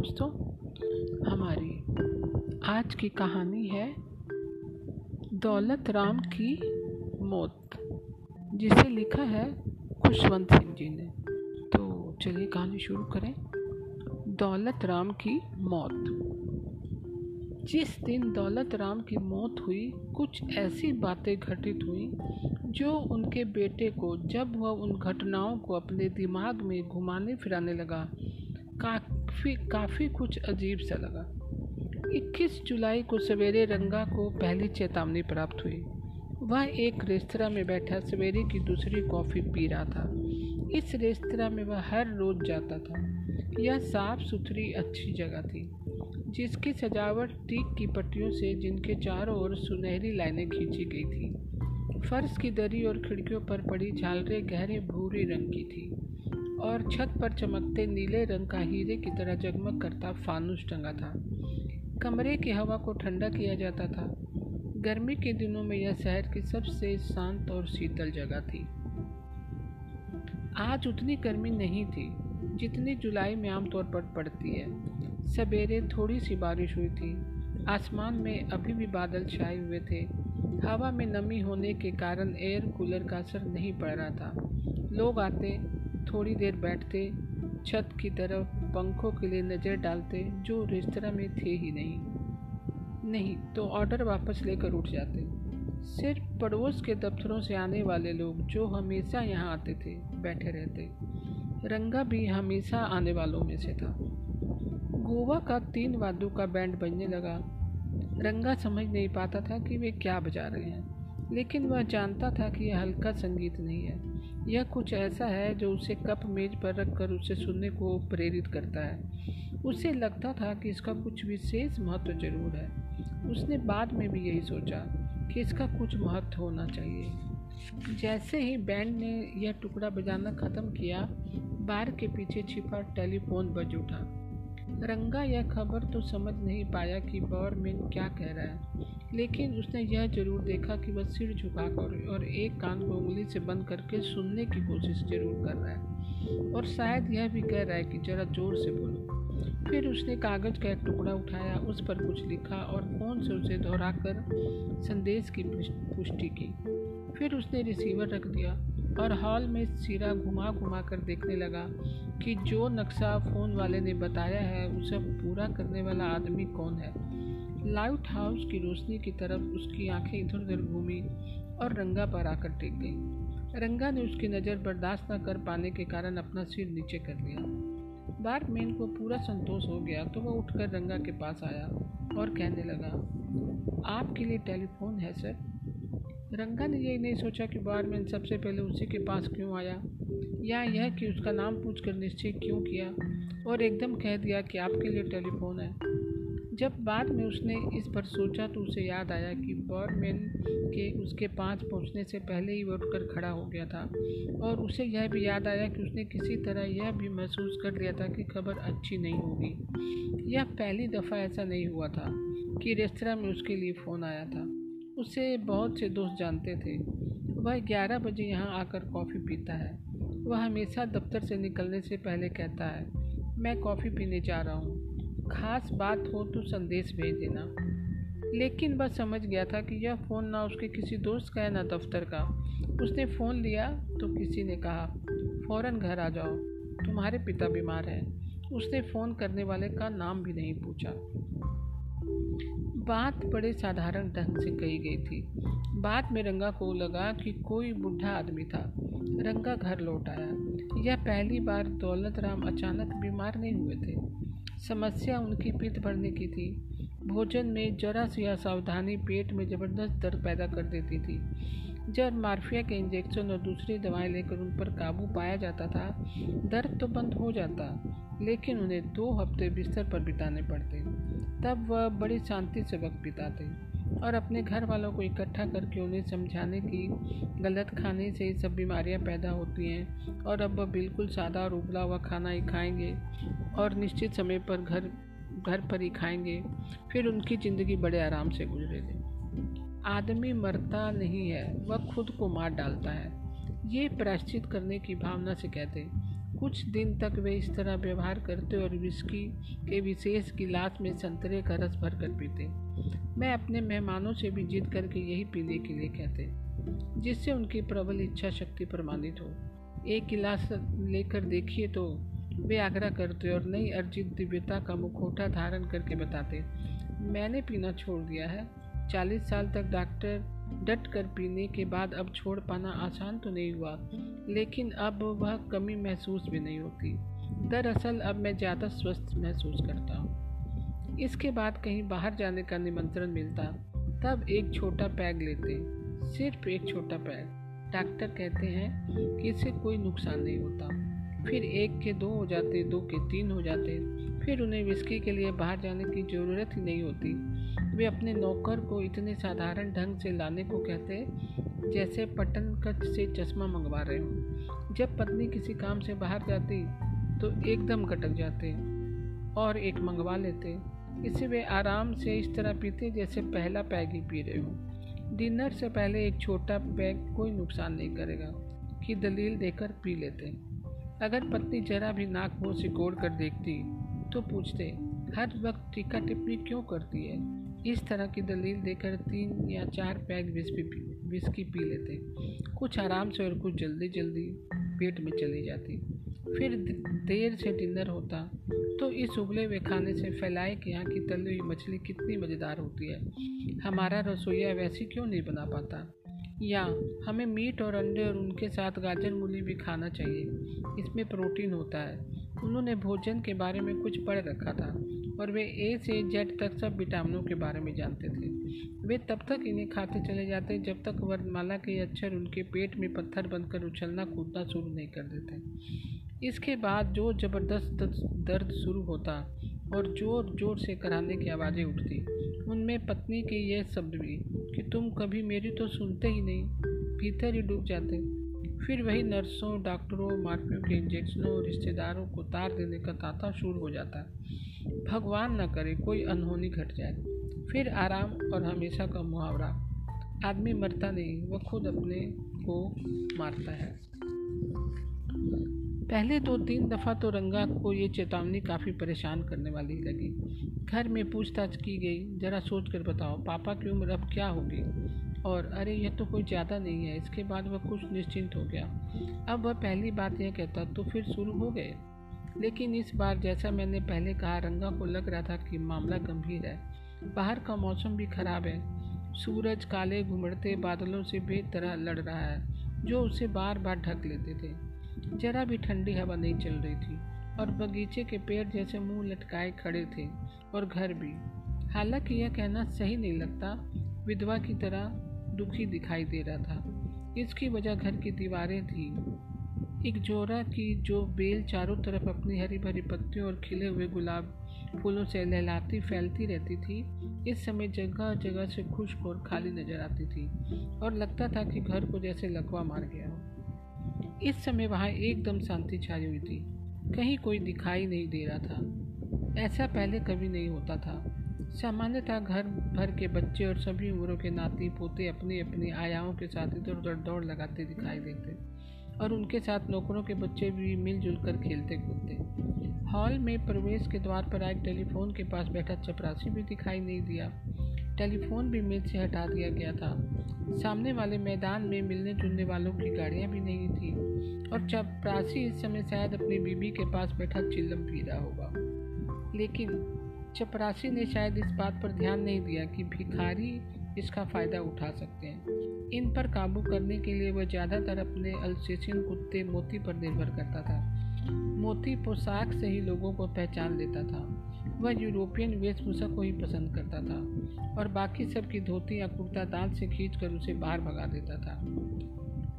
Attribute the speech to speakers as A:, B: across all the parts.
A: दोस्तों, हमारी आज की कहानी है दौलत राम की मौत, जिसे लिखा है खुशवंत सिंह जी ने। तो चलिए कहानी शुरू करें। दौलत राम की मौत। जिस दिन दौलत राम की मौत हुई, कुछ ऐसी बातें घटित हुई, जो उनके बेटे को, जब वह उन घटनाओं को अपने दिमाग में घुमाने फिराने लगा काफ़ी काफ़ी कुछ अजीब सा लगा। 21 जुलाई को सवेरे रंगा को पहली चेतावनी प्राप्त हुई। वह एक रेस्तरा में बैठा, सवेरे की दूसरी कॉफ़ी पी रहा था। इस रेस्तरा में वह हर रोज़ जाता था। यह साफ़ सुथरी अच्छी जगह थी, जिसकी सजावट टीक की पट्टियों से जिनके चारों ओर सुनहरी लाइनें खींची गई थी। फर्श की दरी और खिड़कियों पर पड़ी झालरें गहरे भूरे रंग की थी। और छत पर चमकते नीले रंग का हीरे की तरह जगमग करता फानुस टंगा था। कमरे की हवा को ठंडा किया जाता था। गर्मी के दिनों में यह शहर की सबसे शांत और शीतल जगह थी। आज उतनी गर्मी नहीं थी, जितनी जुलाई में आमतौर पर पड़ती है। सवेरे थोड़ी सी बारिश हुई थी। आसमान में अभी भी बादल छाए हुए थे। हवा में नमी होने के कारण एयर कूलर का असर नहीं पड़ रहा था। लोग आते थोड़ी देर बैठते, छत की तरफ़ पंखों के लिए नज़र डालते, जो रेस्तरा में थे ही नहीं। नहीं तो ऑर्डर वापस लेकर उठ जाते। सिर्फ़ पड़ोस के दफ्तरों से आने वाले लोग जो हमेशा यहाँ आते थे, बैठे रहते। रंगा भी हमेशा आने वालों में से था। गोवा का तीन वादों का बैंड बजने लगा। रंगा समझ नहीं पाता था कि वे क्या बजा रहे हैं। लेकिन वह जानता था कि यह हल्का संगीत नहीं है। यह कुछ ऐसा है जो उसे कप मेज पर रखकर उसे सुनने को प्रेरित करता है। उसे लगता था कि इसका कुछ विशेष महत्व ज़रूर है। उसने बाद में भी यही सोचा कि इसका कुछ महत्व होना चाहिए। जैसे ही बैंड ने यह टुकड़ा बजाना ख़त्म किया, बार के पीछे छिपा टेलीफोन बज उठा। रंगा यह खबर तो समझ नहीं पाया कि बॉरमैन क्या कह रहा है। लेकिन उसने यह ज़रूर देखा कि वह सिर झुकाकर और एक कान को उंगली से बंद करके सुनने की कोशिश ज़रूर कर रहा है। और शायद यह भी कह रहा है कि ज़रा ज़ोर से बोलो। फिर उसने कागज़ का एक टुकड़ा उठाया, उस पर कुछ लिखा और फ़ोन से उसे दोहराकर संदेश की पुष्टि की। फिर उसने रिसीवर रख दिया। और हॉल में सिरा घुमा घुमा कर देखने लगा कि जो नक्शा फ़ोन वाले ने बताया है, उसे पूरा करने वाला आदमी कौन है? लाइट हाउस की रोशनी की तरफ़ उसकी आँखें इधर उधर घूमी और रंगा पर आकर टेक गई। रंगा ने उसकी नज़र बर्दाश्त न कर पाने के कारण अपना सिर नीचे कर लिया बारमैन को पूरा संतोष हो गया तो वह उठकर रंगा के पास आया और कहने लगा, आपके लिए टेलीफोन है, सर। रंगा ने यही नहीं सोचा कि बारमैन सबसे पहले उसी के पास क्यों आया। या यह कि उसका नाम पूछकर निश्चय क्यों किया और एकदम कह दिया कि आपके लिए टेलीफोन है। जब बाद में उसने इस पर सोचा तो उसे याद आया कि बॉरमैन के उसके पास पहुँचने से पहले ही वह उठकर खड़ा हो गया था और उसे यह भी याद आया कि उसने किसी तरह यह भी महसूस कर लिया था कि खबर अच्छी नहीं होगी। यह पहली दफ़ा ऐसा नहीं हुआ था कि रेस्तरा में उसके लिए फ़ोन आया था। उसे बहुत से दोस्त जानते थे। वह ग्यारह बजे यहाँ आकर कॉफ़ी पीता है। वह हमेशा दफ्तर से निकलने से पहले कहता है, मैं कॉफ़ी पीने जा रहा हूँ। खास बात हो तो संदेश भेज देना। लेकिन वह समझ गया था कि यह फ़ोन ना उसके किसी दोस्त का है, ना दफ्तर का। उसने फ़ोन लिया तो किसी ने कहा फ़ौर घर आ जाओ। तुम्हारे पिता बीमार हैं। उसने फ़ोन करने वाले का नाम भी नहीं पूछा। बात बड़े साधारण ढंग से कही गई थी। बाद में रंगा को लगा कि कोई बुढ़ा आदमी था। रंगा घर लौट आया। यह पहली बार दौलत राम अचानक बीमार नहीं हुए थे। समस्या उनकी पित्त भरने की थी। भोजन में जरा सी असावधानी पेट में ज़बरदस्त दर्द पैदा कर देती थी। जब मार्फिया के इंजेक्शन और दूसरी दवाएँ लेकर उन पर काबू पाया जाता था, दर्द तो बंद हो जाता, लेकिन उन्हें दो हफ़्ते बिस्तर पर बिताने पड़ते। तब वह बड़ी शांति से वक्त बिताते और अपने घर वालों को इकट्ठा करके उन्हें समझाने की, गलत खाने से ही सब बीमारियाँ पैदा होती हैं और अब वह बिल्कुल सादा और उबला हुआ खाना ही खाएँगे और निश्चित समय पर घर घर पर ही खाएँगे। फिर उनकी ज़िंदगी बड़े आराम से गुजरेगी आदमी मरता नहीं है, वह खुद को मार डालता है। ये प्रायश्चित करने की भावना से कहते कुछ दिन तक वे इस तरह व्यवहार करते और विस्की के विशेष गिलास में संतरे का रस भर कर पीते। मैं अपने मेहमानों से भी जिद करके यही पीने के लिए कहते, जिससे उनकी प्रबल इच्छा शक्ति प्रमाणित हो। एक गिलास लेकर देखिए तो वे आग्रह करते और नई अर्जित दिव्यता का मुखोटा धारण करके बताते, मैंने पीना छोड़ दिया है। चालीस साल तक डॉक्टर डट कर पीने के बाद अब छोड़ पाना आसान तो नहीं हुआ, लेकिन अब वह कमी महसूस भी नहीं होती। दरअसल अब मैं ज़्यादा स्वस्थ महसूस करता हूँ। इसके बाद कहीं बाहर जाने का निमंत्रण मिलता, तब एक छोटा पैग लेते, सिर्फ़ एक छोटा पैग। डॉक्टर कहते हैं कि इससे कोई नुकसान नहीं होता। फिर एक के दो हो जाते, दो के तीन हो जाते, फिर उन्हें विस्की के लिए बाहर जाने की ज़रूरत ही नहीं होती। वे अपने नौकर को इतने साधारण ढंग से लाने को कहते जैसे पटन कच से चश्मा मंगवा रहे हों। जब पत्नी किसी काम से बाहर जाती तो एकदम कटक जाते और एक मंगवा लेते। इसे वे आराम से इस तरह पीते जैसे पहला पैग ही पी रहे हों। डिनर से पहले एक छोटा पैग कोई नुकसान नहीं करेगा, कि दलील देकर पी लेते। अगर पत्नी जरा भी नाक मुँह सिकोड़ कर देखती तो पूछते, हर वक्त टीका टिप्पणी क्यों करती है? इस तरह की दलील देकर तीन या चार पैक बिस्की पी, विस्की पी लेते। कुछ आराम से और कुछ जल्दी जल्दी पेट में चली जाती। फिर देर से डिनर होता तो इस उबले हुए खाने से फैलाए कि यहाँ की तली हुई मछली कितनी मज़ेदार होती है। हमारा रसोईया वैसी क्यों नहीं बना पाता? या हमें मीट और अंडे और उनके साथ गाजर मूली भी खाना चाहिए। इसमें प्रोटीन होता है। उन्होंने भोजन के बारे में कुछ पढ़ रखा था और वे ए से जेड तक सब विटामिनों के बारे में जानते थे। वे तब तक इन्हें खाते चले जाते जब तक वर्णमाला के अक्षर उनके पेट में पत्थर बनकर उछलना कूदना शुरू नहीं कर देते। इसके बाद जो ज़बरदस्त दर्द शुरू होता और ज़ोर ज़ोर से कराने की आवाज़ें उठती। उनमें पत्नी के ये शब्द भी, कि तुम कभी मेरी तो सुनते ही नहीं, भीतर ही डूब जाते। फिर वही नर्सों, डॉक्टरों मार्पियों के इंजेक्शनों और रिश्तेदारों को तार देने का तांता शुरू हो जाता। भगवान न करे, कोई अनहोनी घट जाए। फिर आराम और हमेशा का मुहावरा। आदमी मरता नहीं, वह खुद अपने को मारता है। पहले दो तीन दफ़ा तो रंगा को ये चेतावनी काफ़ी परेशान करने वाली लगी। घर में पूछताछ की गई। ज़रा सोच कर बताओ, पापा की उम्र अब क्या होगी? और अरे, यह तो कोई ज़्यादा नहीं है। इसके बाद वह कुछ निश्चिंत हो गया। अब वह पहली बात यह कहता तो फिर शुरू हो गए? लेकिन इस बार जैसा मैंने पहले कहा, रंगा को लग रहा था कि मामला गंभीर है। बाहर का मौसम भी खराब है। सूरज काले घुमड़ते बादलों से बेतरह लड़ रहा है, जो उसे बार बार ढक लेते थे। जरा भी ठंडी हवा नहीं चल रही थी और बगीचे के पेड़ जैसे मुँह लटकाए खड़े थे और घर भी। हालाँकि यह कहना सही नहीं लगता, विधवा की तरह दुखी दिखाई दे रहा था। इसकी वजह घर की दीवारें थी। एक जोरा की जो बेल चारों तरफ़ अपनी हरी भरी पत्तियों और खिले हुए गुलाब फूलों से लहलाती, फैलती रहती थी, इस समय जगह जगह से खुश्क और खाली नज़र आती थी और लगता था कि घर को जैसे लकवा मार गया। इस समय वहाँ एकदम शांति छाई हुई थी। कहीं कोई दिखाई नहीं दे रहा था। ऐसा पहले कभी नहीं होता था। सामान्यतः घर भर के बच्चे और सभी उम्रों के नाती पोते अपने अपने आयाओं के साथ इधर उधर दौड़ लगाते दिखाई देते और उनके साथ नौकरों के बच्चे भी मिलजुल कर खेलते कूदते हॉल में प्रवेश के द्वार पर आए टेलीफोन के पास बैठा चपरासी भी दिखाई नहीं दिया। टेलीफोन भी मेज से हटा दिया गया था। सामने वाले मैदान में मिलने जुलने वालों की गाड़ियाँ भी नहीं थी। और चपरासी इस समय शायद अपनी बीबी के पास बैठा चिल्लम पी रहा होगा। लेकिन चपरासी ने शायद इस बात पर ध्यान नहीं दिया कि भिखारी इसका फ़ायदा उठा सकते हैं। इन पर काबू करने के लिए वह ज़्यादातर अपने अल्सेशियन कुत्ते मोती पर निर्भर करता था। मोती पोशाक से ही लोगों को पहचान लेता था। वह यूरोपियन वेशभूषा को ही पसंद करता था और बाकी सब की धोती या कुर्ता दांत से खींचकर उसे बाहर भगा देता था।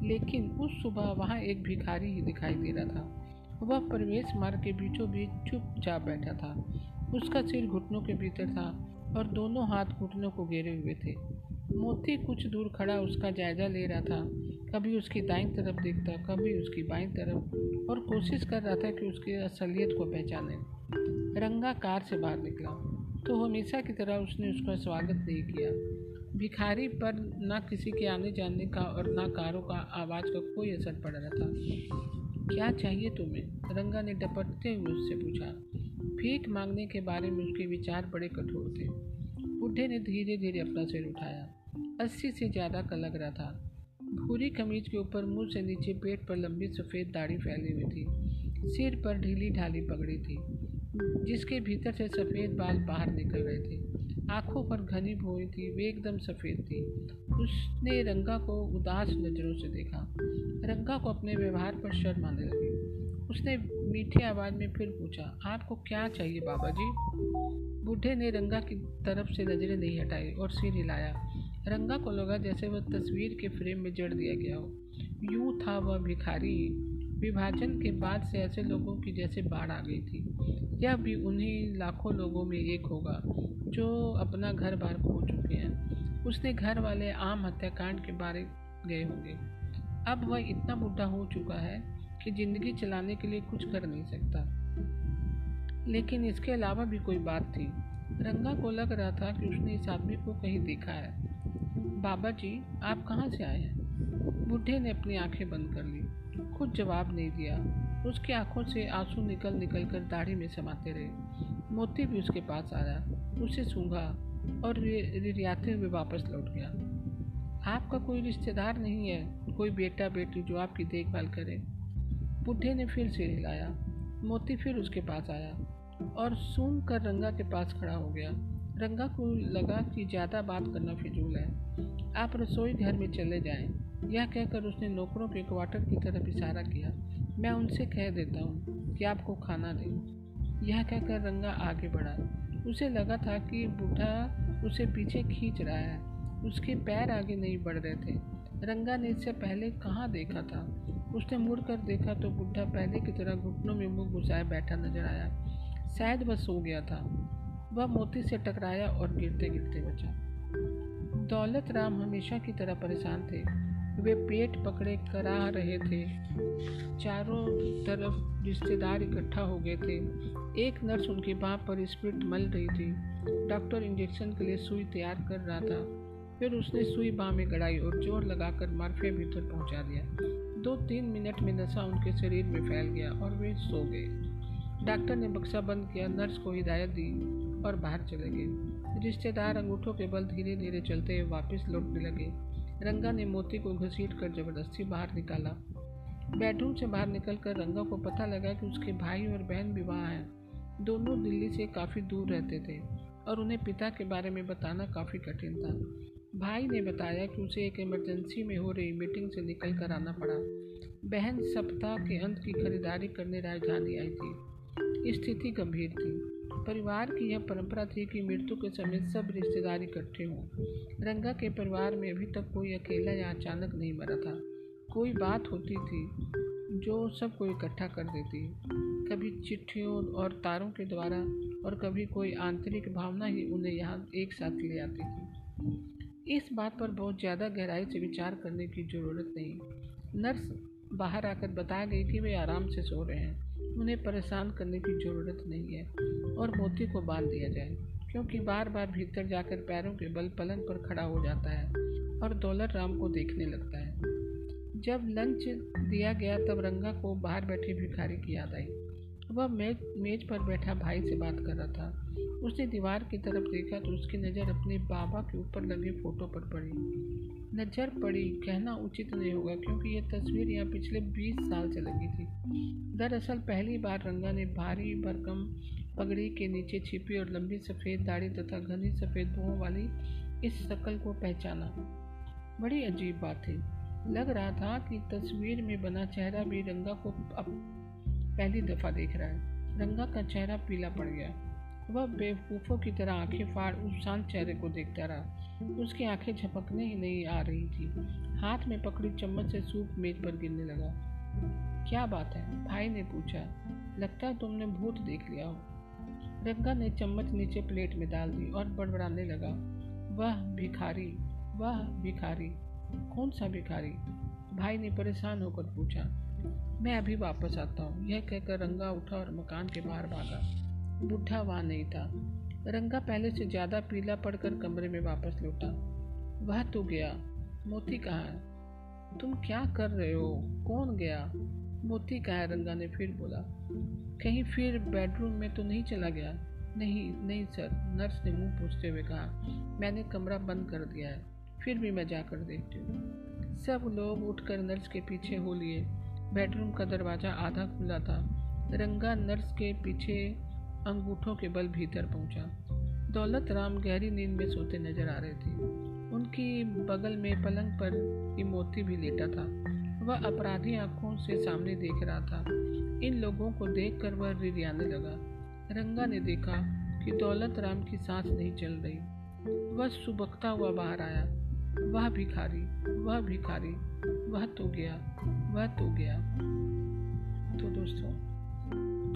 A: लेकिन उस सुबह वहाँ एक भिखारी ही दिखाई दे रहा था। वह प्रवेश मार्ग के बीचों बीच चुप चुपचाप बैठा था। उसका सिर घुटनों के भीतर था और दोनों हाथ घुटनों को घेरे हुए थे। मोती कुछ दूर खड़ा उसका जायजा ले रहा था। कभी उसकी दाई तरफ़ देखता, कभी उसकी बाई तरफ़ और कोशिश कर रहा था कि उसकी असलियत को पहचाने। रंगा कार से बाहर निकला। तो हमेशा की तरह उसने उसका स्वागत नहीं किया। भिखारी पर ना किसी के आने जाने का और ना कारों का आवाज़ का कोई असर पड़ रहा था। क्या चाहिए तुम्हें? रंगा ने डपटते हुए उससे पूछा। भीख मांगने के बारे में उसके विचार बड़े कठोर थे। बुढ़े ने धीरे धीरे अपना सिर उठाया। अस्सी से ज़्यादा का लग रहा था। भूरी कमीज के ऊपर मुँह से नीचे पेट पर लंबी सफ़ेद दाढ़ी फैली हुई थी। सिर पर ढीली ढाली पगड़ी थी, जिसके भीतर से सफ़ेद बाल बाहर निकल रहे थे। आँखों पर घनी भोई थी, वे एकदम सफ़ेद थी। उसने रंगा को उदास नज़रों से देखा। रंगा को अपने व्यवहार पर शर्म आने लगी। उसने मीठी आवाज़ में फिर पूछा, आपको क्या चाहिए बाबा जी बूढ़े ने रंगा की तरफ़ से नज़रें नहीं हटाई और सिर हिलाया। रंगा को लगा जैसे वह तस्वीर के फ्रेम में जड़ दिया गया हो। यूँ था वह भिखारी। विभाजन के बाद से ऐसे लोगों की जैसे बाढ़ आ गई थी। यह भी उन्हीं लाखों लोगों में एक होगा, जो अपना घर बार खो चुके हैं। उसने घर वाले आम हत्याकांड के बारे गए होंगे। अब वह इतना बुढ़ा हो चुका है कि ज़िंदगी चलाने के लिए कुछ कर नहीं सकता। लेकिन इसके अलावा भी कोई बात थी। रंगा को लग रहा था कि उसने इस आदमी को कहीं देखा है। बाबा जी, आप कहाँ से आए हैं? बुढ़े ने अपनी आँखें बंद कर ली। कुछ जवाब नहीं दिया। उसकी आँखों से आँसू निकल निकल कर दाढ़ी में समाते रहे। मोती भी उसके पास आया। उसे सूंघा और रियाते हुए वापस लौट गया। आपका कोई रिश्तेदार नहीं है। कोई बेटा बेटी जो आपकी देखभाल करे। बुढ़े ने फिर सिर हिलाया। मोती फिर उसके पास आया और सूंघ कर रंगा के पास खड़ा हो गया। रंगा को लगा कि ज़्यादा बात करना फिजूल है। आप रसोई घर में चले जाएँ। यह कहकर उसने नौकरों के क्वार्टर की तरफ़ इशारा किया। मैं उनसे कह देता हूँ कि आपको खाना दें। यह कहकर रंगा आगे बढ़ा। उसे लगा था कि बूढ़ा उसे पीछे खींच रहा है। उसके पैर आगे नहीं बढ़ रहे थे। रंगा ने इससे पहले कहाँ देखा था? उसने मुड़कर देखा तो बुढ़ा पहले की तरह घुटनों में मुँह घुसाए बैठा नज़र आया। शायद वह सो गया था। वह मोती से टकराया और गिरते गिरते बचा। दौलत राम हमेशा की तरह परेशान थे। वे पेट पकड़े करा रहे थे। चारों तरफ़ रिश्तेदार इकट्ठा हो गए थे। एक नर्स उनकी बाह पर स्प्रिट मल रही थी। डॉक्टर इंजेक्शन के लिए सुई तैयार कर रहा था। फिर उसने सुई बाँ में गड़ाई और ज़ोर लगाकर मार्फे भीतर पहुँचा दिया। दो तीन मिनट में नशा उनके शरीर में फैल गया और वे सो गए। डॉक्टर ने बक्सा बंद किया, नर्स को हिदायत दी और बाहर चले गए। रिश्तेदार अंगूठों के बल धीरे धीरे चलते हुए वापस लौटने लगे। रंगा ने मोती को घसीट कर ज़बरदस्ती बाहर निकाला। बेडरूम से बाहर निकलकर रंगा को पता लगा कि उसके भाई और बहन भी वहाँ हैं। दोनों दिल्ली से काफ़ी दूर रहते थे और उन्हें पिता के बारे में बताना काफ़ी कठिन था। भाई ने बताया कि उसे एक इमरजेंसी में हो रही मीटिंग से निकल कर आना पड़ा। बहन सप्ताह के अंत की खरीदारी करने राजधानी आई थी। स्थिति गंभीर थी। परिवार की यह परंपरा थी कि मृत्यु के समय सब रिश्तेदार इकट्ठे हों। रंगा के परिवार में अभी तक कोई अकेला या अचानक नहीं मरा था। कोई बात होती थी जो सबको इकट्ठा कर देती। कभी चिट्ठियों और तारों के द्वारा और कभी कोई आंतरिक भावना ही उन्हें यहाँ एक साथ ले आती थी। इस बात पर बहुत ज़्यादा गहराई से विचार करने की ज़रूरत नहीं। नर्स बाहर आकर बता गई कि वे आराम से सो रहे हैं। उन्हें परेशान करने की ज़रूरत नहीं है और मोती को बाँध दिया जाए, क्योंकि बार बार भीतर जाकर पैरों के बल पलंग पर खड़ा हो जाता है और दौलत राम को देखने लगता है। जब लंच दिया गया तब रंगा को बाहर बैठे भिखारी की याद आई। वह मेज मेज पर बैठा भाई से बात कर रहा था। उसने दीवार की तरफ़ देखा तो उसकी नज़र अपने बाबा के ऊपर लगे फ़ोटो पर पड़ी। नज़र पड़ी। कहना उचित नहीं होगा, क्योंकि यह तस्वीर यहाँ पिछले 20 साल से लगी थी। दरअसल, पहली बार रंगा ने भारी भरकम पगड़ी के नीचे छिपी और लंबी सफ़ेद दाढ़ी तथा घनी सफ़ेद बुओं वाली इस शक्ल को पहचाना। बड़ी अजीब बात थी। लग रहा था कि तस्वीर में बना चेहरा भी रंगा को अब पहली दफ़ा देख रहा है। रंगा का चेहरा पीला पड़ गया। वह बेवकूफ़ों की तरह आँखें फाड़, उस शांत चेहरे को देखता रहा। उसकी आँखें झपकने ही नहीं आ रही थी। हाथ में पकड़ी चम्मच से सूप मेज पर गिरने लगा। क्या बात है? भाई ने पूछा। लगता है तुमने भूत देख लिया हो। रंगा ने चम्मच नीचे प्लेट में डाल दी और बड़बड़ाने लगा। वह भिखारी वह भिखारी। कौन सा भिखारी? भाई ने परेशान होकर पूछा। मैं अभी वापस आता हूँ। यह कहकर रंगा उठा और मकान के बाहर भागा। बुढ़ा वहाँ नहीं था। रंगा पहले से ज़्यादा पीला पड़कर कमरे में वापस लौटा। वह तो गया। मोती कहा तुम क्या कर रहे हो? कौन गया? मोती का रंगा ने फिर बोला। कहीं फिर बेडरूम में तो नहीं चला गया? नहीं नहीं सर नर्स ने मुँह पूछते हुए कहा। मैंने कमरा बंद कर दिया है। फिर भी मैं जाकर देखती हूँ। सब लोग उठकर नर्स के पीछे हो लिए। बेडरूम का दरवाज़ा आधा खुला था। रंगा नर्स के पीछे अंगूठों के बल भीतर पहुँचा। दौलत राम गहरी नींद में सोते नज़र आ रहे थे। उनकी बगल में पलंग पर इमोती भी लेटा था। वह अपराधी आँखों से सामने देख रहा था। इन लोगों को देखकर वह रिरियाने लगा। रंगा ने देखा कि दौलत राम की सांस नहीं चल रही। वह सुबकता हुआ बाहर आया। वह भिखारी वह भिखारी, वह तो गया, वह तो गया। तो दोस्तों